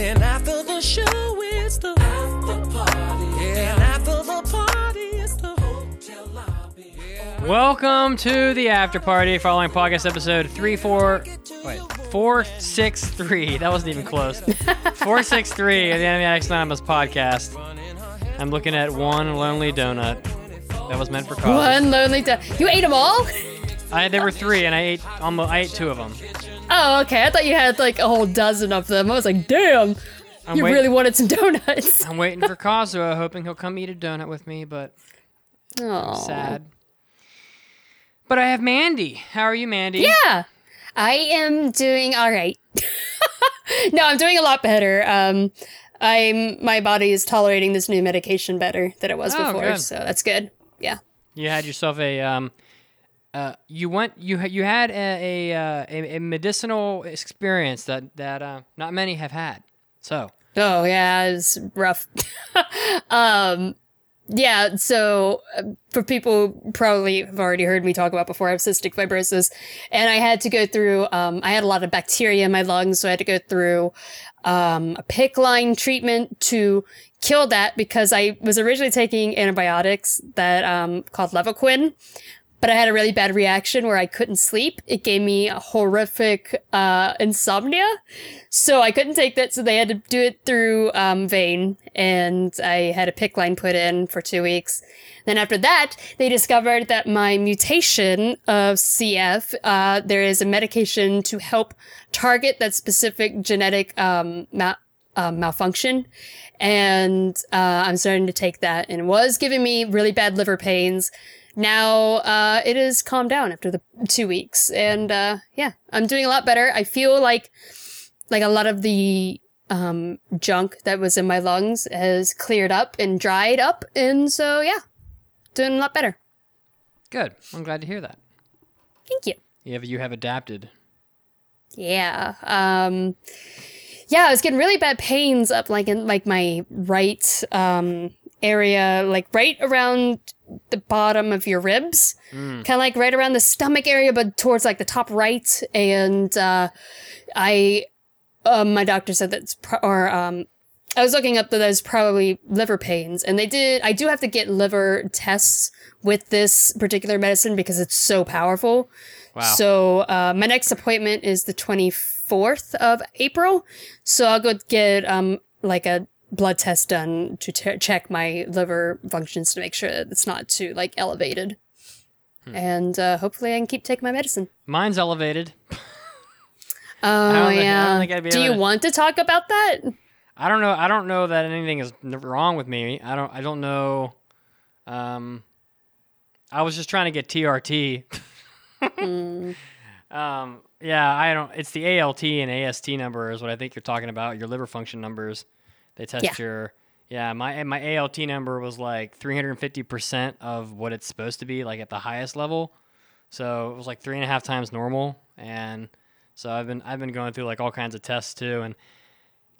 Then after the show, it's the after party. Yeah, and after the party, it's the hotel lobby. Yeah. Welcome to the after party following podcast episode three four wait four six three. That wasn't even close. four six three of the Anime Addicts Anonymous podcast. I'm looking at one lonely donut that was meant for cause. One lonely donut. You ate them all? I there were three and I ate almost I ate two of them. Oh, okay. I thought you had like a whole dozen of them. I was like, damn. I'm you really wanted some donuts. I'm waiting for Kazuo, hoping he'll come eat a donut with me, but Oh. sad. But I have Mandi. How are you, Mandi? Yeah. I am doing all right. no, I'm doing a lot better. Um, I'm my body is tolerating this new medication better than it was Oh, before, good. so that's good. Yeah. You had yourself a um, uh, you went you you had a a, uh, a, a medicinal experience that that uh, not many have had. So Oh yeah, it's rough. um, yeah. So uh, for people probably have already heard me talk about before, I have cystic fibrosis, and I had to go through. Um, I had a lot of bacteria in my lungs, so I had to go through um, a PICC line treatment to kill that because I was originally taking antibiotics that um, called Levaquin, but I had a really bad reaction where I couldn't sleep. It gave me a horrific uh, insomnia. So I couldn't take that. So they had to do it through um, vein. And I had a PICC line put in for two weeks. Then after that, they discovered that my mutation of CF, uh, there is a medication to help target that specific genetic um, uh, malfunction. And uh, I'm starting to take that and it was giving me really bad liver pains now uh, it has calmed down after the two weeks and uh, yeah i'm doing a lot better i feel like like a lot of the um, junk that was in my lungs has cleared up and dried up and so yeah doing a lot better good. I'm glad to hear that. thank you Yeah, you have adapted. yeah um yeah i was getting really bad pains up like in like my right um area like right around the bottom of your ribs kind of like right around the stomach area but towards like the top right and uh i um my doctor said that's pro- or um I was looking up that there's probably liver pains, and they did. I do have to get liver tests with this particular medicine because it's so powerful. Wow. So uh, my next appointment is the 24th of April. So I'll go get um like a blood test done to t- check my liver functions to make sure that it's not too like elevated. Hmm. And uh, hopefully I can keep taking my medicine. Mine's elevated. Oh yeah. think Do you to- want to talk about that? I don't know. I don't know that anything is wrong with me. I don't. I don't know. Um, I was just trying to get TRT. Um, yeah, I don't. It's the ALT and AST number is what I think you're talking about. Your liver function numbers. They test Yeah. your. Yeah, my my ALT number was like 350 percent of what it's supposed to be, like at the highest level. So it was like three and a half times normal, and so I've been I've been going through like all kinds of tests too, and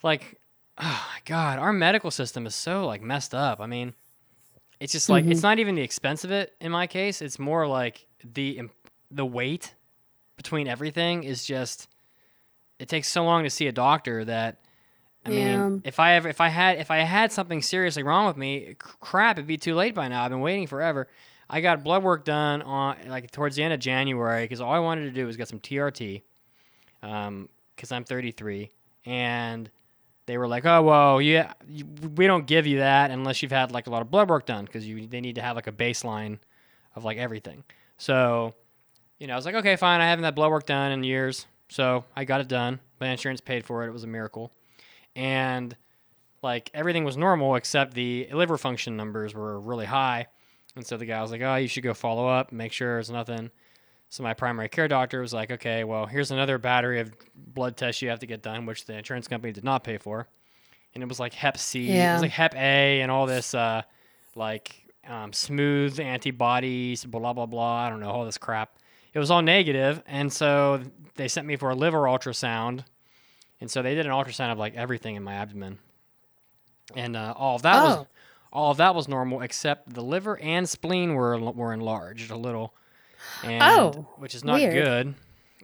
like, oh my god, our medical system is so like messed up. I mean, it's just like it's mm-hmm. not even the expense of it in my case. It's more like the the wait between everything is just it takes so long to see a doctor that I Yeah. mean, if I ever if I had if I had something seriously wrong with me, crap, it'd be too late by now. I've been waiting forever. I got blood work done on like towards the end of January because all I wanted to do was get some TRT, um, because I'm 33, and they were like, oh well, yeah, we don't give you that unless you've had like a lot of blood work done because you they need to have like a baseline of like everything. So, you know, I was like, okay, fine, I haven't had blood work done in years, so I got it done. My insurance paid for it. It was a miracle, and like everything was normal except the liver function numbers were really high. And so the guy was like, "Oh, you should go follow up, make sure there's nothing." So my primary care doctor was like, "Okay, well, here's another battery of blood tests you have to get done, which the insurance company did not pay for." And it was like Hep C, yeah. it was like Hep A, and all this uh, like um, smooth antibodies, blah blah blah. I don't know all this crap. It was all negative, and so they sent me for a liver ultrasound, and so they did an ultrasound of like everything in my abdomen, and uh, all of that was Oh. all of that was normal except the liver and spleen were were enlarged a little, and Oh, which is not weird. good.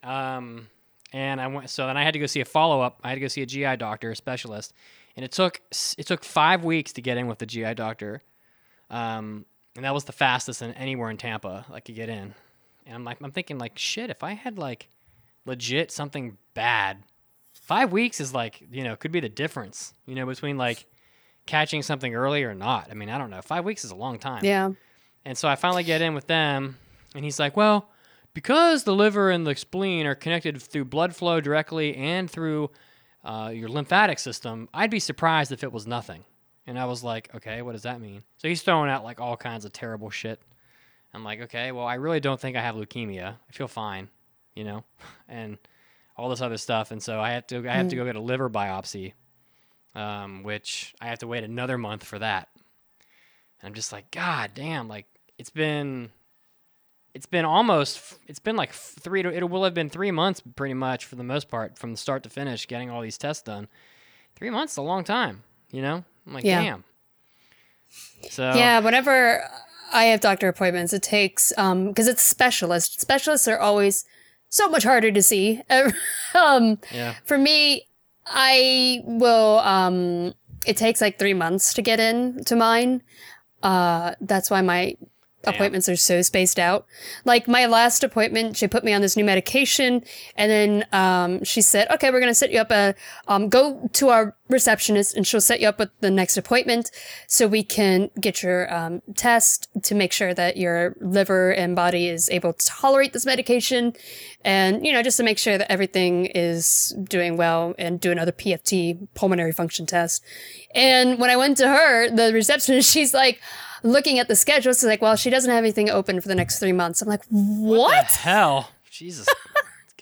Um, and I went. So then I had to go see a follow up. I had to go see a GI doctor, a specialist, and it took it took five weeks to get in with the GI doctor, um, and that was the fastest in anywhere in Tampa I could get in. And I'm like, I'm thinking like, shit, if I had like legit something bad, five weeks is like, you know, could be the difference, you know, between like catching something early or not. I mean, I don't know. Five weeks is a long time. Yeah. And so I finally get in with them, and he's like, well, because the liver and the spleen are connected through blood flow directly and through uh, your lymphatic system, I'd be surprised if it was nothing. And I was like, okay, what does that mean? So he's throwing out like all kinds of terrible shit. I'm like, okay, well, I really don't think I have leukemia. I feel fine, you know, and all this other stuff. And so I have to, I have to go get a liver biopsy, um, which I have to wait another month for that. And I'm just like, God damn, like it's been, it's been almost, it's been like three to, it will have been three months pretty much for the most part from the start to finish getting all these tests done. Three months is a long time, you know? I'm like, Yeah. damn. So Yeah, whenever I have doctor appointments, it takes um because it's specialist. Specialists are always so much harder to see. um, yeah. for me, I will. Um, it takes like three months to get in to mine. Uh, that's why my Appointments are so spaced out. Like my last appointment, she put me on this new medication, and then um, she said, "Okay, we're gonna set you up a um, go to our receptionist, and she'll set you up with the next appointment, so we can get your um, test to make sure that your liver and body is able to tolerate this medication, and you know just to make sure that everything is doing well, and do another PFT pulmonary function test." And when I went to her, the receptionist, she's like looking at the schedule. She's like, well, she doesn't have anything open for the next three months. I'm like, what? The hell, Jesus,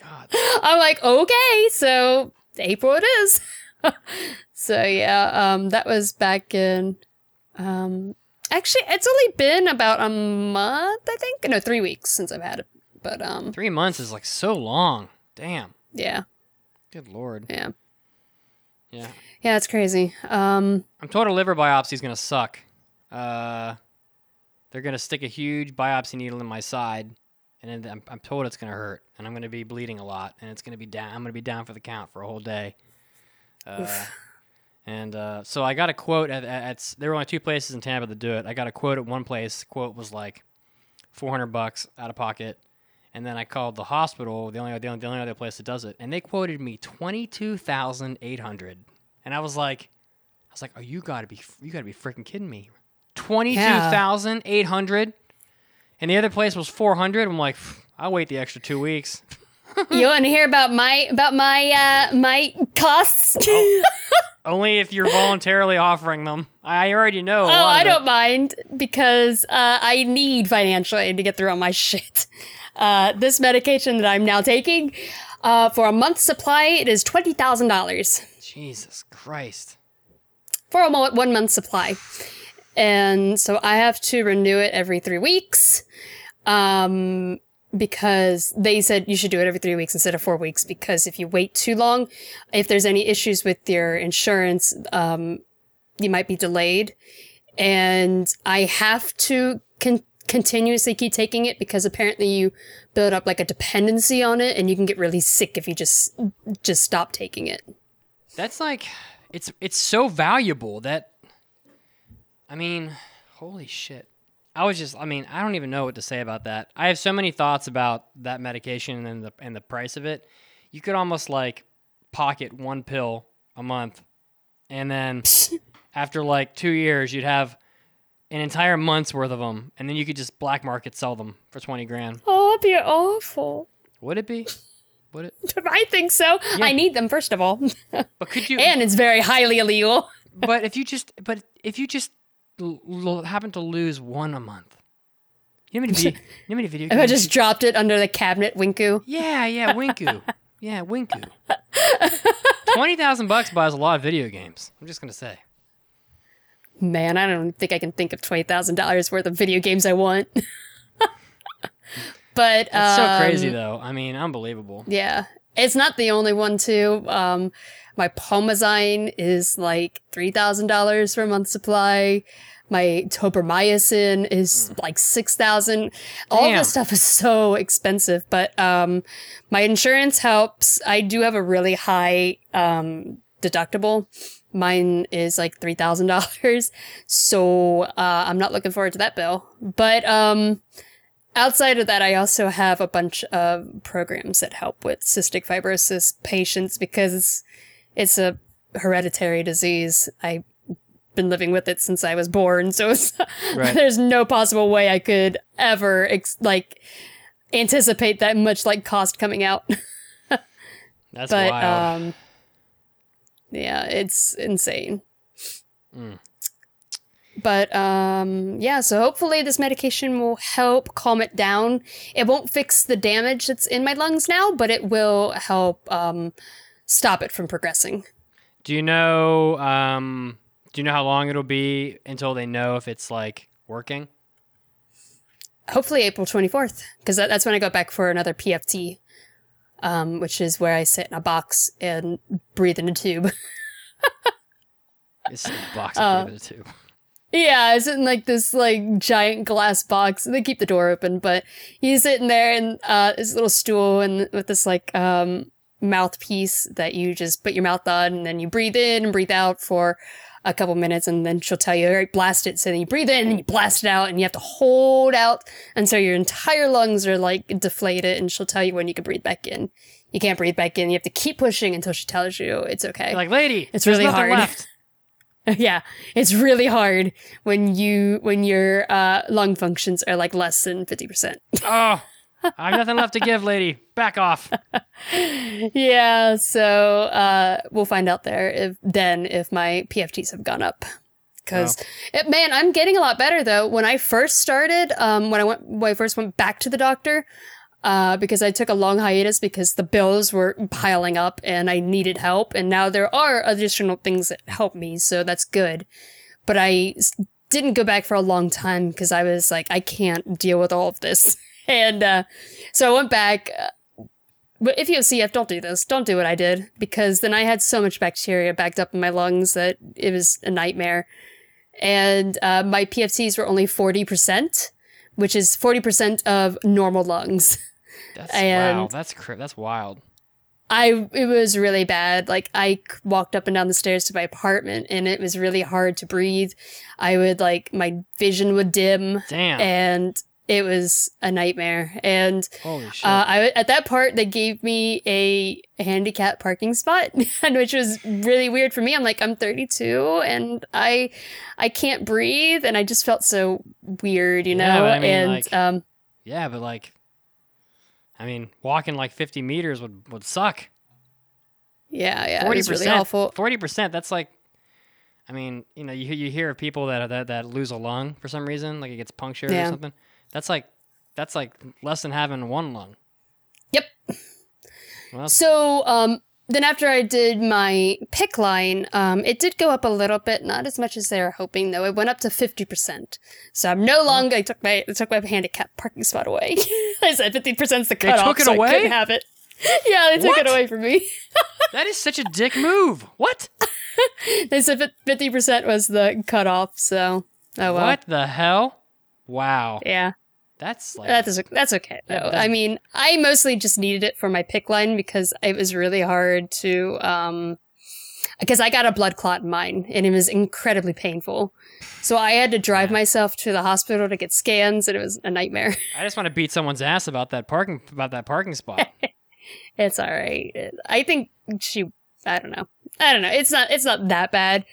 God. I'm like, okay, so April it is. so yeah, um, that was back in, um, actually, it's only been about a month, I think. No, three weeks since I've had it. But um, Three months is like so long. Damn. yeah, Good lord. yeah, Yeah. yeah, it's crazy. Um, I'm told a liver biopsy is gonna suck. Uh, they're gonna stick a huge biopsy needle in my side, and then I'm, I'm told it's gonna hurt, and I'm gonna be bleeding a lot, and it's gonna be down. I'm gonna be down for the count for a whole day. Uh, and uh, so I got a quote at, at, at there were only two places in Tampa that do it. I got a quote at one place. Quote was like 400 bucks out of pocket. And then I called the hospital, the only, the only the only other place that does it, and they quoted me twenty two thousand eight hundred. And I was like, I was like, oh, you gotta be, you gotta be freaking kidding me. Twenty two thousand eight hundred, and the other place was four hundred. I'm like, I'll wait the extra two weeks. you want to hear about my about my uh my costs? Only if you're voluntarily offering them. I already know. Oh, I don't mind because uh, I need financial aid to get through all my shit. Uh, this medication that I'm now taking, uh, for a month's supply, it is twenty thousand dollars Jesus Christ. for a mo- one month supply, and so I have to renew it every three weeks. Um, because they said you should do it every three weeks instead of four weeks. Because if you wait too long, if there's any issues with your insurance, um, you might be delayed. And I have to con- continuously keep taking it because apparently you build up like a dependency on it and you can get really sick if you just, just stop taking it. That's like, it's it's so valuable that. I mean, holy shit. I was just, I mean, I don't even know what to say about that. I have so many thoughts about that medication and the and the price of it. You could almost like pocket one pill a month, and then after like two years, you'd have an entire month's worth of them, and then you could just black market sell them for twenty grand. Oh, that'd be awful. Would it be? Would it? I think so. Yeah. I need them, first of all. But could you? and it's very highly illegal. but if you just, but if you just l- l- happen to lose one a month, you know how many, vi- you know many video If I just dropped it under the cabinet, Winku. yeah, yeah, Winku, yeah, Winku. Twenty thousand bucks buys a lot of video games. I'm just gonna say. Man, I don't think I can think of twenty thousand dollars worth of video games I want. but That's so crazy um, though. I mean, unbelievable. Yeah, It's not the only one too. Um, my Pulmozyme is like three thousand dollars for a month supply. My tobramycin is like six thousand. All this stuff is so expensive, but um, my insurance helps. I do have a really high um deductible. Mine is like three thousand dollars, so uh, I'm not looking forward to that bill. But um, outside of that, I also have a bunch of programs that help with cystic fibrosis patients because it's a hereditary disease. I've been living with it since I was born, so it's, Right. there's no possible way I could ever ex- like anticipate that much like cost coming out. That's but wild. um, yeah, it's insane. Mm. But um, yeah, so hopefully this medication will help calm it down. It won't fix the damage that's in my lungs now, but it will help um, stop it from progressing. do you know? Um, do you know how long it'll be until they know if it's like working? Hopefully April 24th, because that, that's when I go back for another PFT, um, which is where I sit in a box and breathe in a tube. It's a box Uh, of uh, too. Yeah, it's in like this like giant glass box. They keep the door open, but he's sitting there in uh this little stool and with this like um mouthpiece that you just put your mouth on and then you breathe in and breathe out for a couple minutes and then she'll tell you, all right, blast it. So then you breathe in and you blast it out and you have to hold out And so your entire lungs are like deflated and she'll tell you when you can breathe back in. You can't breathe back in. You have to keep pushing until she tells you it's okay. Like, lady, It's really hard. left. yeah, it's really hard when you when your uh, lung functions are like less than fifty percent. Oh, I have nothing left to give, lady. Back off. yeah, so uh, we'll find out there if then if my PFTs have gone up. Because man, I'm getting a lot better though. When I first started, um, when I went when I first went back to the doctor, uh, because I took a long hiatus because the bills were piling up and I needed help, and now there are additional things that help me, so that's good. But I didn't go back for a long time because I was like, I can't deal with all of this, and uh, so I went back. uh, But if you have CF, don't do this. Don't do what I did because then I had so much bacteria backed up in my lungs that it was a nightmare. And uh, my PFTs were only 40%, which is 40% of normal lungs. That's And- wow. That's that's wild. I it was really bad. Like I walked up and down the stairs to my apartment and it was really hard to breathe. I would like my vision would dim Damn. and it was a nightmare. And Holy shit. Uh, I at that part they gave me a handicap parking spot, and which was really weird for me. I'm like I'm 32 and I I can't breathe, and I just felt so weird, you know. Yeah, I mean, and like- um, yeah, but like, I mean, walking like 50 meters would would suck. yeah, yeah, it Forty was really percent. awful. Forty percent. That's like, I mean, you know, you you hear of people that that that lose a lung for some reason, like it gets punctured Yeah. or something. That's like, that's like less than having one lung. Yep. Well, So um, then after I did my PICC line, um, it did go up a little bit, not as much as they were hoping though. It went up to fifty percent. So I'm no longer. I took my I took my handicap parking spot away. I said fifty percent is the They cutoff, took it so I away? couldn't have it. yeah, they took What? it away from me. that is such a dick move. What? they said fifty percent was the cutoff. So oh well. What the hell? Wow. Yeah, That's like that's that's okay though. That- that- I mean, I mostly just needed it for my PICC line because it was really hard to um because I got a blood clot in mine and it was incredibly painful. So I had to drive myself to the hospital to get scans and it was a nightmare. I just want to beat someone's ass about that parking about that parking spot. it's all right. I think she I don't know. I don't know. It's not it's not that bad.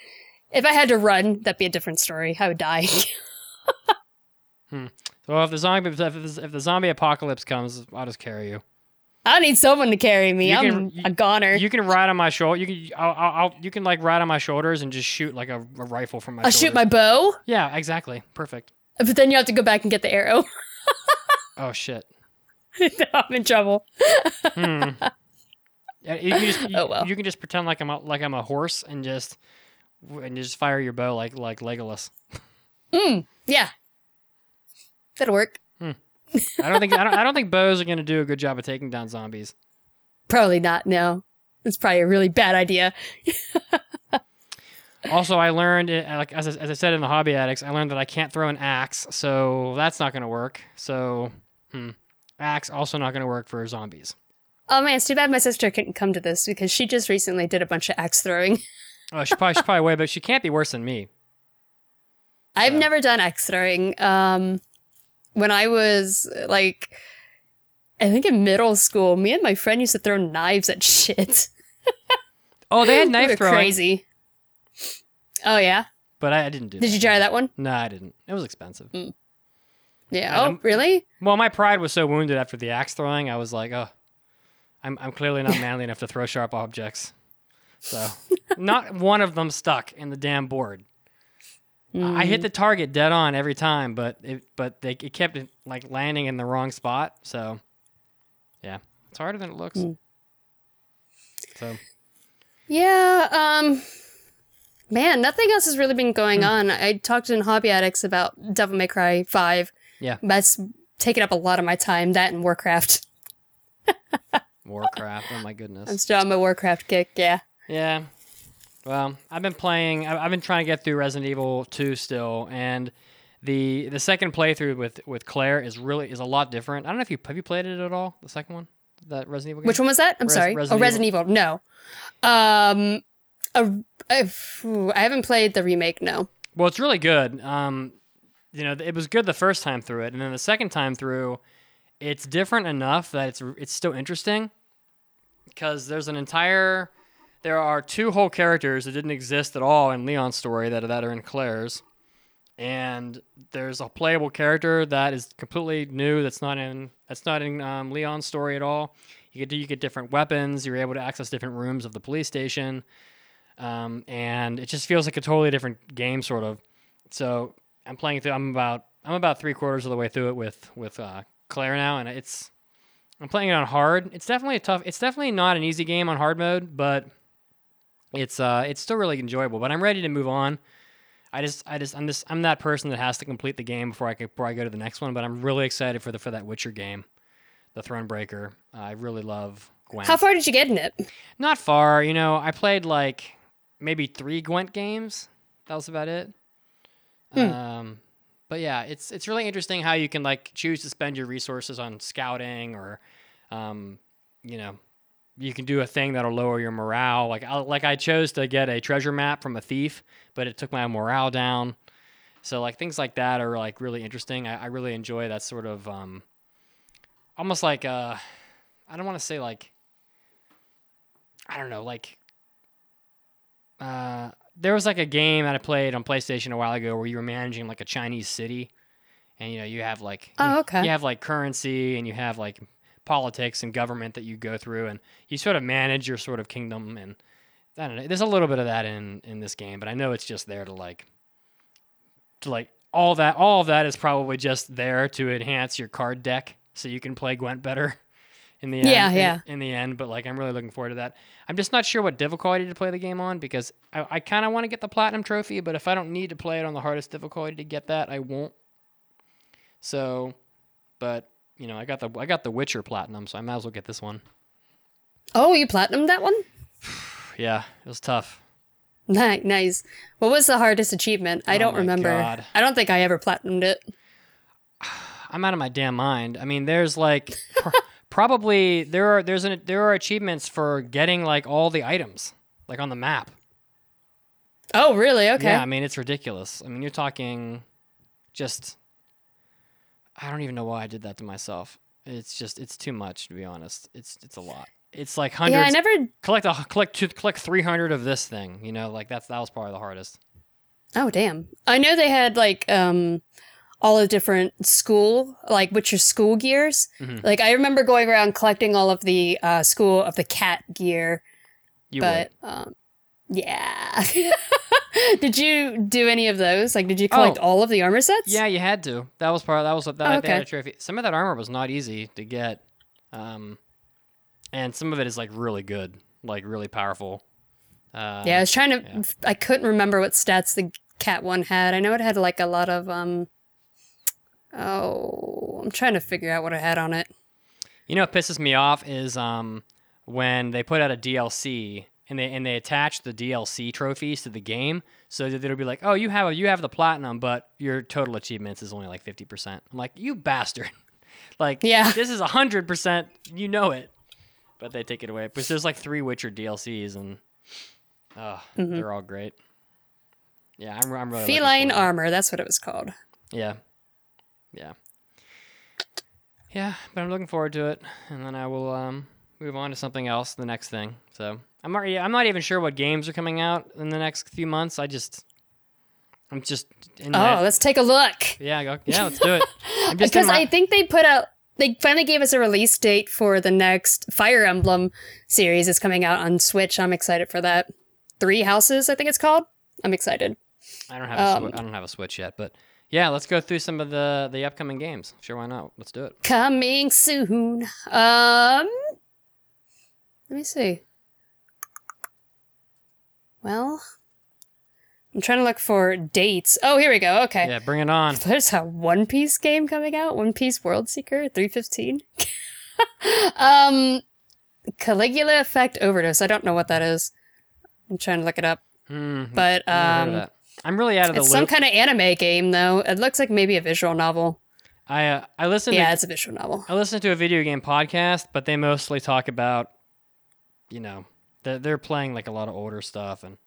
If I had to run, that'd be a different story. I would die. so if the zombie if the, if the zombie apocalypse comes, I'll just carry you. I need someone to carry me. You I'm can- you- a goner. You can ride on my shoulder. You can I'll, I'll, you can like ride on my shoulders and just shoot like a, a rifle from my. I'll shoot my bow, Yeah, exactly. Perfect. but then you have to go back and get the arrow. Oh shit. I'm in trouble. Hmm. You can just you, Oh, well. you can just pretend like I'm a, like I'm a horse and just and just fire your bow like like Legolas. Mm, yeah. That'll work. Hmm. I don't think I don't, I don't think bows are gonna do a good job of taking down zombies. Probably not. No, it's probably a really bad idea. Also, I learned, uh, like as I, as I said in the Hobby Addicts, I learned that I can't throw an axe, so that's not going to work. So, hmm, axe also not going to work for zombies. Oh man, it's too bad my sister couldn't come to this because she just recently did a bunch of axe throwing. Oh, she probably she's probably way, but she can't be worse than me. I've So- never done axe throwing. Um, when I was like, I think in middle school, me and my friend used to throw knives at shit. Oh, they had knife throwing, Crazy. Oh yeah. but I, I didn't do. That. Did that. you try that one? No, I didn't. It was expensive. Mm. Yeah. Yeah, oh I'm- really? Well, my pride was so wounded after the axe throwing. I was like, oh, I'm I'm clearly not manly enough to throw sharp objects. So, not one of them stuck in the damn board. I hit mm. the target dead on every time, but it but they it kept it, like landing in the wrong spot. So, yeah, it's harder than it looks. Mm. So, Yeah, um man, nothing else has really been going hmm. on. I talked in Hobby Addicts about Devil May Cry 5. Yeah. That's taken up a lot of my time, that and Warcraft. Warcraft. Oh my goodness. I'm still on my Warcraft kick, yeah. Yeah. Well, I've been playing. I've been trying to get through Resident Evil 2 still, and the the second playthrough with with Claire is really is a lot different. I don't know if you have you played it at all. The second one, that Resident Evil game. Which one was that? I'm Res- sorry. Resident oh, Resident Evil. No. Um a, a- I haven't played the remake, no. Well, it's really good. Um, you know, it was good the first time through it, and then the second time through, it's different enough that it's it's still interesting. Because there's an entire, there are two whole characters that didn't exist at all in Leon's story that that are in Claire's, and there's a playable character that is completely new. That's not in that's not in um, Leon's story at all. You get you get different weapons. You're able to access different rooms of the police station um, and it just feels like a totally different game, sort of. So I'm playing through. I'm about I'm about three quarters of the way through it with with uh, Claire now, and it's I'm playing it on hard. It's definitely a tough. It's definitely not an easy game on hard mode, but it's uh it's still really enjoyable. But I'm ready to move on. I just I just I'm just I'm that person that has to complete the game before I can, before I go to the next one. But I'm really excited for the for that Witcher game, the Thronebreaker. Uh, I really love Gwent. How far did you get in it? Not far, you know. I played like maybe three Gwent games. That was about it. Um, but yeah, it's it's really interesting how you can like choose to spend your resources on scouting or, um, you know, you can do a thing that'll lower your morale. Like I, like I chose to get a treasure map from a thief, but it took my morale down. So like things like that are like really interesting. I, I really enjoy that sort of um, almost like uh, I don't want to say like I don't know, like uh, there was like a game that I played on PlayStation a while ago where you were managing like a Chinese city, and you know you have like Oh, okay. you have like currency and you have like politics and government that you go through, and you sort of manage your sort of kingdom. And I don't know, there's a little bit of that in in this game, but I know it's just there to like to like all that all of that is probably just there to enhance your card deck so you can play Gwent better in the end. Yeah, in- yeah. In, the end, but like I'm really looking forward to that. I'm just not sure what difficulty to play the game on because I, I kind of want to get the platinum trophy, but if I don't need to play it on the hardest difficulty to get that, I won't. So, but you know, I got the I got the Witcher platinum, so I might as well get this one. Oh, you platinumed that one? Yeah, it was tough. Nice. What was the hardest achievement? I Oh don't remember. God. I don't think I ever platinumed it. I'm out of my damn mind. I mean, there's like pr- probably there are there's an there are achievements for getting like all the items like on the map. Oh, really? Okay. Yeah, I mean it's ridiculous. I mean you're talking just I don't even know why I did that to myself. It's just it's too much to be honest. It's it's a lot. It's like hundreds. yeah, I never. collect a collect two, collect 300 of this thing. You know, like that's that was probably the hardest. Oh, damn. I know they had like um all the different school, like Witcher school gears. Mhm. Like I remember going around collecting all of the uh, school of the cat gear, You but would. um, yeah. did you do any of those? Like, did you collect Oh. all of the armor sets? Yeah, you had to. That was part. Of, That was that. Oh, okay. trophy. Some of that armor was not easy to get, um, and some of it is like really good, like really powerful. Uh, Yeah, I was trying to. yeah. I couldn't remember what stats the cat one had. I know it had like a lot of um. Oh, I'm trying to figure out what it had on it. You know what pisses me off is um, when they put out a DLC and they and they attach the DLC trophies to the game, so that it'll be like, oh, you have a, you have the platinum, but your total achievements is only like fifty percent. I'm like, you bastard! like, Yeah. this is hundred percent. You know it, but they take it away. Because there's like three Witcher DLCs, and oh, they're all great. Yeah, I'm, I'm really Feline armor. That's what it was called. Yeah. Yeah. Yeah, but I'm looking forward to it, and then I will um, move on to something else, the next thing. So I'm not, I'm not even sure what games are coming out in the next few months. I just, I'm just in Oh, that- let's take a look. yeah, go, yeah, let's do it. I'm just Because my- I think they put out, they finally gave us a release date for the next Fire Emblem series. is coming out on Switch. I'm excited for that. Three Houses, I think it's called. I'm excited. I don't have a um, Swi- I don't have a Switch yet, but yeah, let's go through some of the the upcoming games. Sure, why not? Let's do it. Coming soon. Um, let me see. Well, I'm trying to look for dates. Oh, here we go. Okay. Yeah, bring it on. There's a One Piece game coming out. One Piece World Seeker 315. um, Caligula Effect Overdose. I don't know what that is. I'm trying to look it up. Hmm, But never heard of um. I'm really out of the it's some kind of anime game though. It looks like maybe a visual novel. I uh, I listened Yeah, to it's a visual novel. I listen to a video game podcast, but they mostly talk about, you know, they're, they're playing like a lot of older stuff, and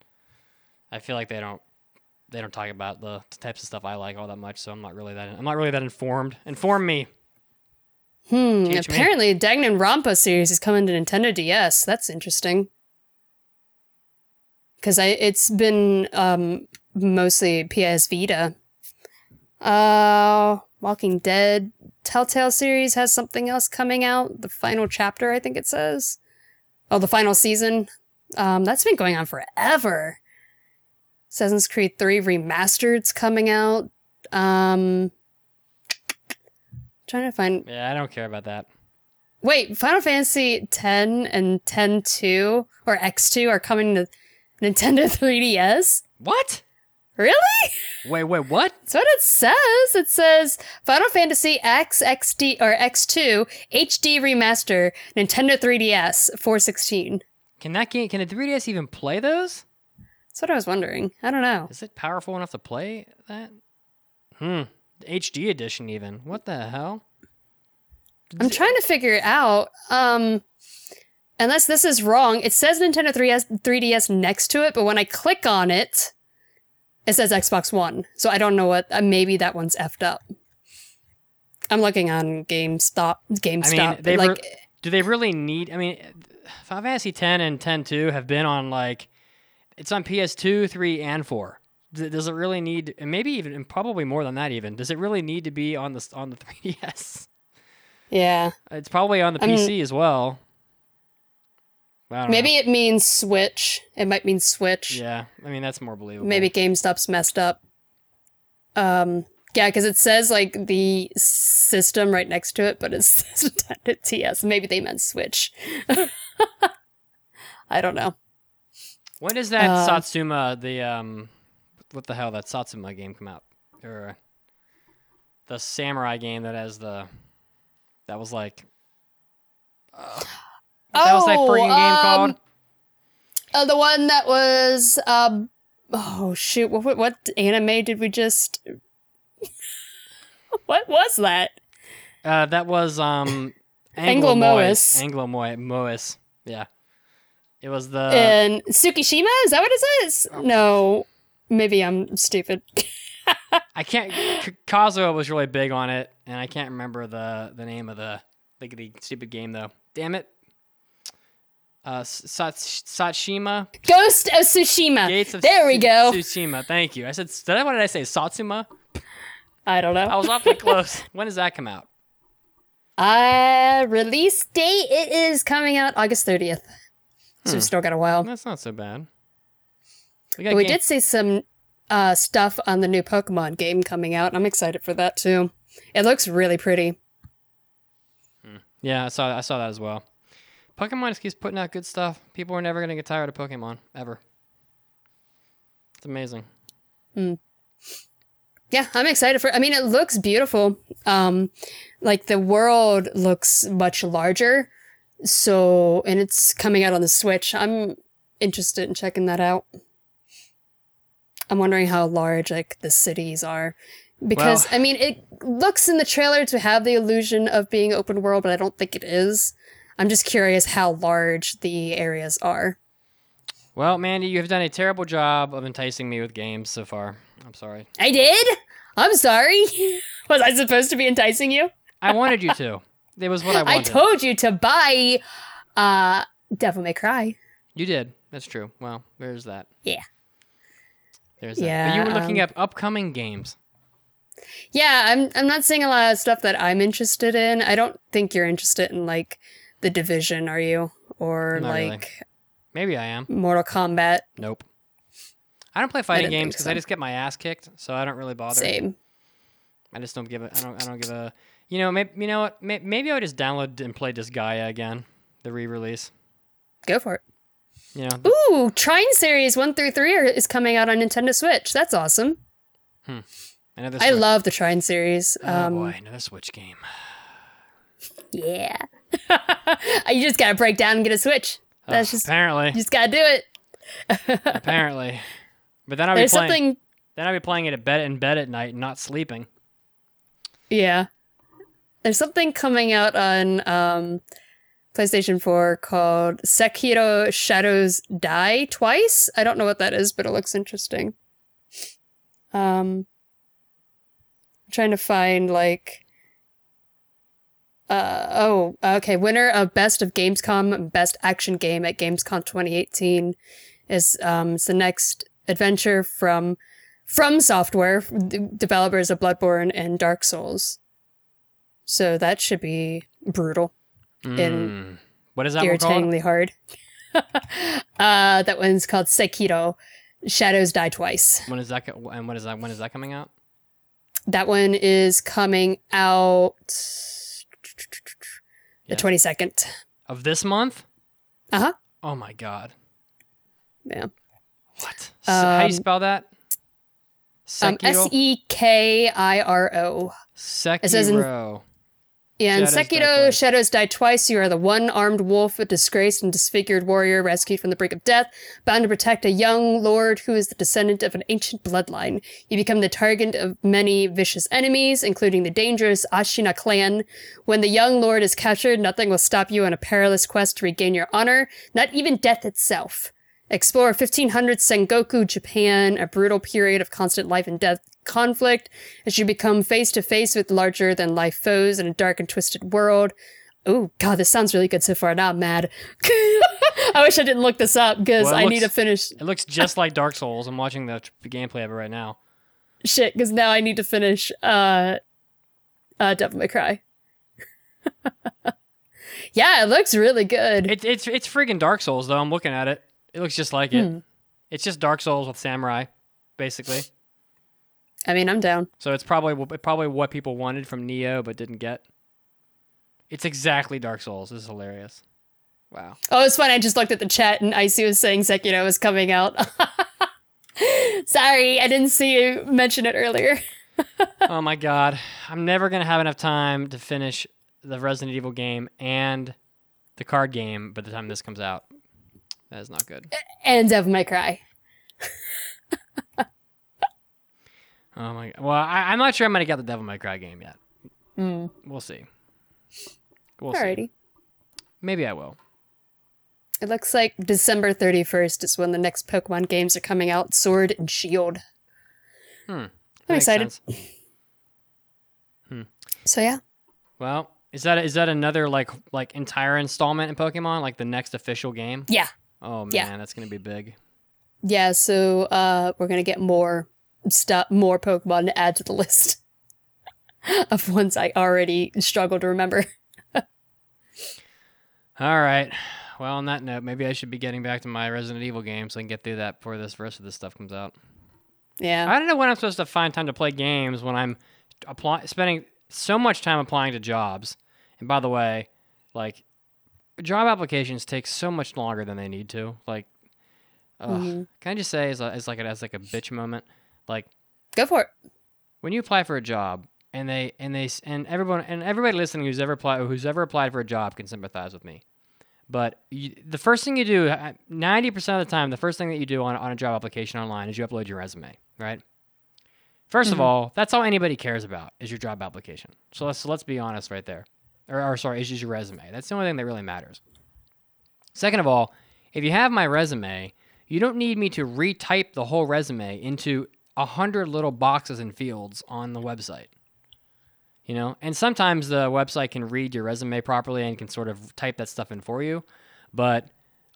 I feel like they don't they don't talk about the types of stuff I like all that much. So I'm not really that I'm not really that informed. Inform me. Hmm. Teach me. apparently, Danganronpa series is coming to Nintendo DS. That's interesting. Because I it's been um mostly PS Vita. Uh, Walking Dead Telltale series has something else coming out. The final chapter, I think it says. Oh, the final season. Um, that's been going on forever. Assassin's Creed 3 Remastered's coming out. Um, trying to find Yeah, I don't care about that. Wait, Final Fantasy 10 and 10-2 or X2 are coming to Nintendo 3DS? What? Really? Wait, wait, what? That's what it says. It says Final Fantasy X, XD, or X2 HD Remaster, Nintendo 3DS, 416. Can that game? Can a 3DS even play those? That's what I was wondering. I don't know. Is it powerful enough to play that? Hmm. HD edition, even. What the hell? I'm trying to figure it out. Um, unless this is wrong, it says Nintendo 3DS, 3DS next to it, but when I click on it, it says Xbox One. So I don't know what. Uh, maybe that one's effed up. I'm looking on GameStop. GameStop. they like, re- do they really need? I mean, Final Fantasy 10 and 10-2 have been on like, it's on PS2, 3, and 4. Does it really need? And maybe even, and probably more than that. Even does it really need to be on the on the 3DS? yeah. It's probably on the I mean- PC as well. Maybe it means Switch. It might mean Switch. Yeah, I mean that's more believable. Maybe GameStop's messed up. Um, yeah, because it says like the system right next to it, but it says TS. Maybe they meant Switch. I don't know. When does that Um, Satsuma the um, what the hell that Satsuma game come out or uh, the samurai game that has the that was like that was that freaking game called? um, Uh, the one that was um. Oh shoot! What what, what anime did we just? what was that? Uh, that was um, Angolmois. Angolmois. Yeah, it was the and Tsukishima? Is that what it says? Oh. No, maybe I'm stupid. I can't. K- Kazuo was really big on it, and I can't remember the the name of the the, the stupid game though. Damn it. Uh, Ghost of Tsushima. Gates of there we go. Tsushima. Thank you. I said. Did I? What did I say? Satsuma. I don't know. I was awfully close. When does that come out? Uh, release date it is coming out August 30th. So Hmm. we've still got a while. That's not so bad. We, But we game- did see some uh, stuff on the new Pokemon game coming out. I'm excited for that too. It looks really pretty. Yeah, I saw. I saw that as well. Pokemon just keeps putting out good stuff. People are never gonna get tired of Pokemon ever. It's amazing. Yeah, I'm excited for. I mean, it looks beautiful. Um, like the world looks much larger. So, and it's coming out on the Switch. I'm interested in checking that out. I'm wondering how large like the cities are. Because Well- I mean, it looks in the trailer to have the illusion of being open world, but I don't think it is. I'm just curious how large the areas are. Well, Mandi, you have done a terrible job of enticing me with games so far. I'm sorry. I did? I'm sorry. Was I supposed to be enticing you? I wanted you to. It was what I wanted. I told you to buy uh Devil May Cry. you did. That's true. Well, there's that. Yeah. There's that. But Yeah, you were looking um, up upcoming games. Yeah, I'm I'm not seeing a lot of stuff that I'm interested in. I don't think you're interested in like the division, are you? Or Not really. like Maybe I am. Mortal Kombat. Nope. I don't play fighting games because so. I just get my ass kicked, so I don't really bother. Same. I just don't give a. I don't. I don't give a. You know. Maybe. You know what? Maybe I would just download and play Disgaea again, the re-release. Go for it. You know. Ooh, Trine series one through three are, is coming out on Nintendo Switch. That's awesome. Hmm. another I love the Trine series. Oh Um, boy, another Switch game. Yeah. you just gotta break down and get a Switch. That's just apparently. you just gotta do it. apparently. But then I'll be There's playing. something. Then I'll be playing it at bed in bed at night and not sleeping. Yeah. There's something coming out on um, PlayStation 4 called Sekiro Shadows Die Twice. I don't know what that is, but it looks interesting. Um, I'm trying to find like. Uh, oh, okay. Winner of Best of Gamescom Best Action Game at Gamescom 2018 is um, it's the next adventure from FromSoftware, developers of Bloodborne and Dark Souls. So that should be brutal, In- Mm. What is that irritatingly hard. uh, that one's called Sekiro. Shadows Die Twice. When is that? And when is that? When is that coming out? That one is coming out Yeah. the twenty second. Of this month? Uh huh. Oh my god. Yeah. What? S- how do you Um, spell that? Um, S Sekiro. E K I R O. says in- Sekiro. Yeah, in Shadows Sekiro, Twice. Shadows Die Twice, you are the one armed wolf, a disgraced and disfigured warrior rescued from the brink of death, bound to protect a young lord who is the descendant of an ancient bloodline. You become the target of many vicious enemies, including the dangerous Ashina clan. When the young lord is captured, nothing will stop you on a perilous quest to regain your honor, not even death itself. Explore 1500 Sengoku Japan, a brutal period of constant life and death conflict, as you become face to face with larger than life foes in a dark and twisted world. Oh, God, this sounds really good so far. Now I'm mad. I wish I didn't look this up because Well, I need to finish It looks just like Dark Souls. I'm watching the, the gameplay of it right now. shit because now I need to finish uh, uh, Devil May Cry. yeah, it looks really good. It, it's it's freaking Dark Souls though. I'm looking at it. It looks just like it. Hmm. It's just Dark Souls with samurai, basically. I mean, I'm down. So it's probably probably what people wanted from Nioh but didn't get. It's exactly Dark Souls. This is hilarious. Wow. Oh, it's fun. I just looked at the chat and Icy was saying Sekiro was coming out. Sorry, I didn't see you mention it earlier. oh my god. I'm never gonna have enough time to finish the Resident Evil game and the card game by the time this comes out. That is not good. And Devil May Cry. Oh my god. Well, I, I'm not sure I'm gonna get the Devil May Cry game yet. Mm. We'll see. We'll see. Alrighty. Maybe I will. It looks like December 31st is when the next Pokemon games are coming out Sword and Shield. Hmm. I'm excited. sense. So, yeah. Well, is that is that another like like entire installment in Pokemon, like the next official game? Yeah. Oh man, Yeah. that's gonna be big. Yeah, so uh, we're going to get more stuff, more Pokemon to add to the list of ones I already struggle to remember. All right. Well, on that note, maybe I should be getting back to my Resident Evil game so I can get through that before this rest of this stuff comes out. Yeah. I don't know when I'm supposed to find time to play games when I'm apply- spending so much time applying to jobs. And by the way, like job applications take so much longer than they need to. Like, ugh. Mhm. can I just say as, a, as like a, as like a bitch moment, like Go for it. when you apply for a job and they and they and everyone and everybody listening who's ever applied who's ever applied for a job can sympathize with me. But you, the first thing you do, uh, 90% of the time, the first thing that you do on, on a job application online is you upload your resume, right? 1st of all, that's all anybody cares about is your job application. So let's let's be honest right there. Or, or sorry, is just your resume. That's the only thing that really matters. Second of all, if you have my resume, you don't need me to retype the whole resume into a hundred little boxes and fields on the website. You know, and sometimes the website can read your resume properly and can sort of type that stuff in for you, but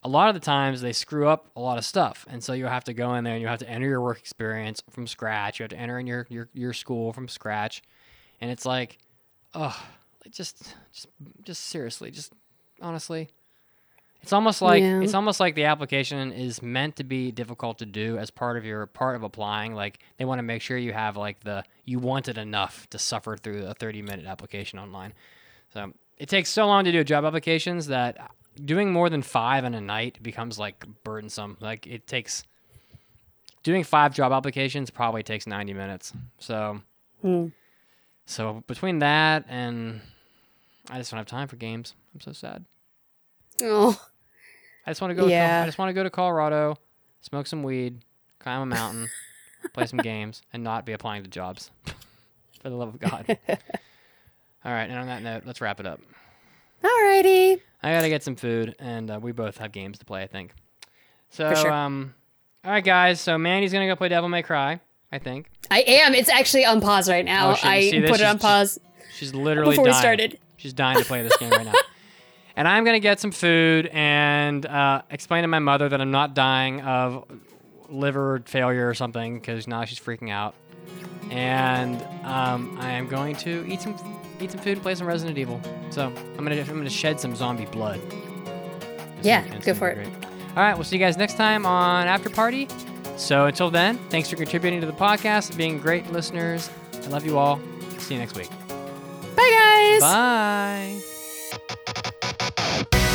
a lot of the times they screw up a lot of stuff, and so you have to go in there and you have to enter your work experience from scratch. You have to enter in your your, your school from scratch, and it's like, oh, just just just seriously, just honestly, it's almost like Yeah. it's almost like the application is meant to be difficult to do as part of your part of applying. Like they want to make sure you have like the you want it enough to suffer through a 30 minute application online. So it takes so long to do job applications that doing more than five in a night becomes like burdensome. Like it takes doing five job applications probably takes 90 minutes. So Hmm. so between that and I just don't have time for games. I'm so sad. Oh, I just want to go. Yeah. I just want to go to Colorado, smoke some weed, climb a mountain, play some games, and not be applying to jobs. For the love of God. All right, and on that note, let's wrap it up. alrighty. I gotta get some food, and uh, we both have games to play. I think. So, For sure. um, all right, guys. So Mandi's gonna go play Devil May Cry. I think I am. It's actually on pause right now. Oh, I put it on pause she's literally before we started. She's dying to play this game right now. And I'm gonna get some food and uh, explain to my mother that I'm not dying of liver failure or something because now she's freaking out. And um, I am going to eat some eat some food and play some Resident Evil. So I'm gonna I'm gonna shed some zombie blood. Yeah, go for it. great. All right, we'll see you guys next time on After Party. So until then, thanks for contributing to the podcast, being great listeners. I love you all. See you next week. Bye, guys. Bye.